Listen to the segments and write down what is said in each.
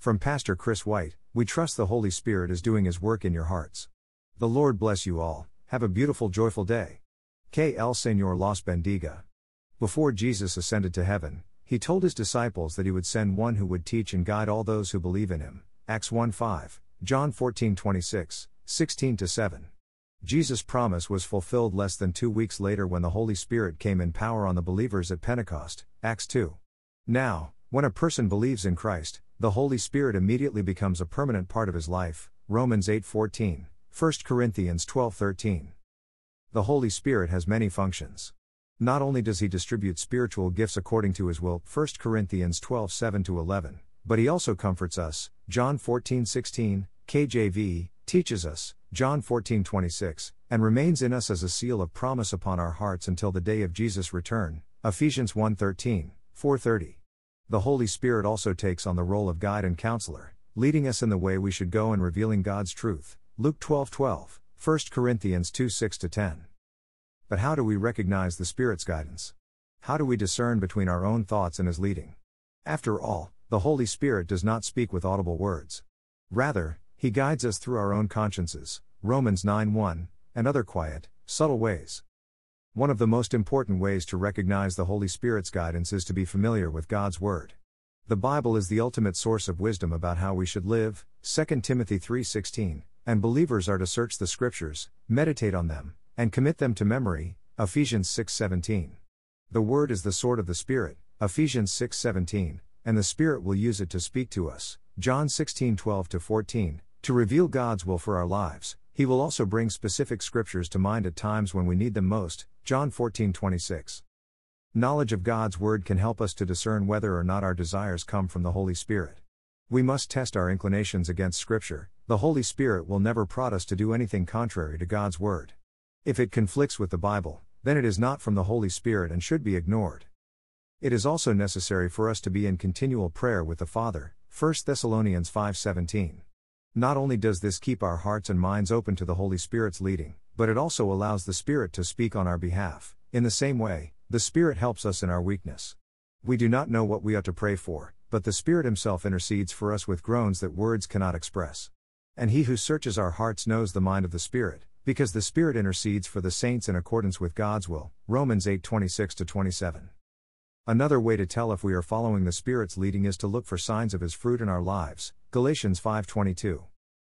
From Pastor Chris White, we trust the Holy Spirit is doing His work in your hearts. The Lord bless you all, have a beautiful, joyful day. Que el Señor los bendiga. Before Jesus ascended to heaven, He told His disciples that He would send one who would teach and guide all those who believe in Him. Acts 1 5, John 14 26, 16 7. Jesus' promise was fulfilled less than two weeks later when the Holy Spirit came in power on the believers at Pentecost, Acts 2. Now, when a person believes in Christ, the Holy Spirit immediately becomes a permanent part of his life, Romans 8:14, 1 Corinthians 12:13. The Holy Spirit has many functions. Not only does he distribute spiritual gifts according to his will, 1 Corinthians 12:7 11, but he also comforts us, John 14:16, KJV, teaches us, John 14:26, and remains in us as a seal of promise upon our hearts until the day of Jesus' return. Ephesians 1:13, 4:30. The Holy Spirit also takes on the role of guide and counselor, leading us in the way we should go and revealing God's truth. Luke 12:12, 1 Corinthians 2:6 10. But how do we recognize the Spirit's guidance? How do we discern between our own thoughts and his leading? After all, the Holy Spirit does not speak with audible words. Rather, he guides us through our own consciences, Romans 9 1, and other quiet, subtle ways. One of the most important ways to recognize the Holy Spirit's guidance is to be familiar with God's Word. The Bible is the ultimate source of wisdom about how we should live, 2 Timothy 3:16, and believers are to search the scriptures, meditate on them, and commit them to memory, Ephesians 6:17. The word is the sword of the spirit, Ephesians 6:17, and the Spirit will use it to speak to us, John 16:12 14, to reveal God's will for our lives, He will also bring specific scriptures to mind at times when we need them most. John 14:26. Knowledge of God's word can help us to discern whether or not our desires come from the Holy Spirit. We must test our inclinations against scripture. The Holy Spirit will never prod us to do anything contrary to God's word. If it conflicts with the Bible, then it is not from the Holy Spirit and should be ignored. It is also necessary for us to be in continual prayer with the Father. 1 Thessalonians 5:17. Not only does this keep our hearts and minds open to the Holy Spirit's leading, but it also allows the Spirit to speak on our behalf. In the same way, the Spirit helps us in our weakness. We do not know what we ought to pray for, but the Spirit Himself intercedes for us with groans that words cannot express. And He who searches our hearts knows the mind of the Spirit, because the Spirit intercedes for the saints in accordance with God's will. Romans 8 26 27. Another way to tell if we are following the Spirit's leading is to look for signs of His fruit in our lives. Galatians 5:22.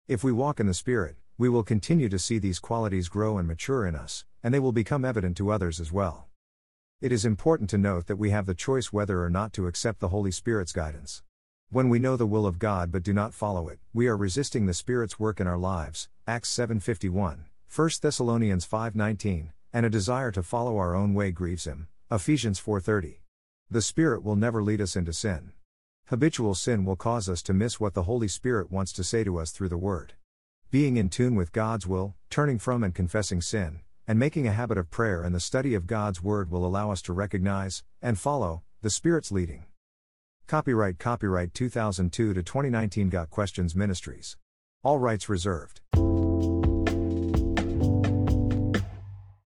If we walk in the Spirit, we will continue to see these qualities grow and mature in us, and they will become evident to others as well. It is important to note that we have the choice whether or not to accept the Holy Spirit's guidance. When we know the will of God but do not follow it, we are resisting the Spirit's work in our lives. Acts 7:51, 1 Thessalonians 5:19, and a desire to follow our own way grieves him. Ephesians 4:30. The Spirit will never lead us into sin. Habitual sin will cause us to miss what the Holy Spirit wants to say to us through the Word. Being in tune with God's will, turning from and confessing sin, and making a habit of prayer and the study of God's Word will allow us to recognize, and follow, the Spirit's leading. Copyright Copyright 2002 to 2019 Got Questions Ministries. All rights reserved.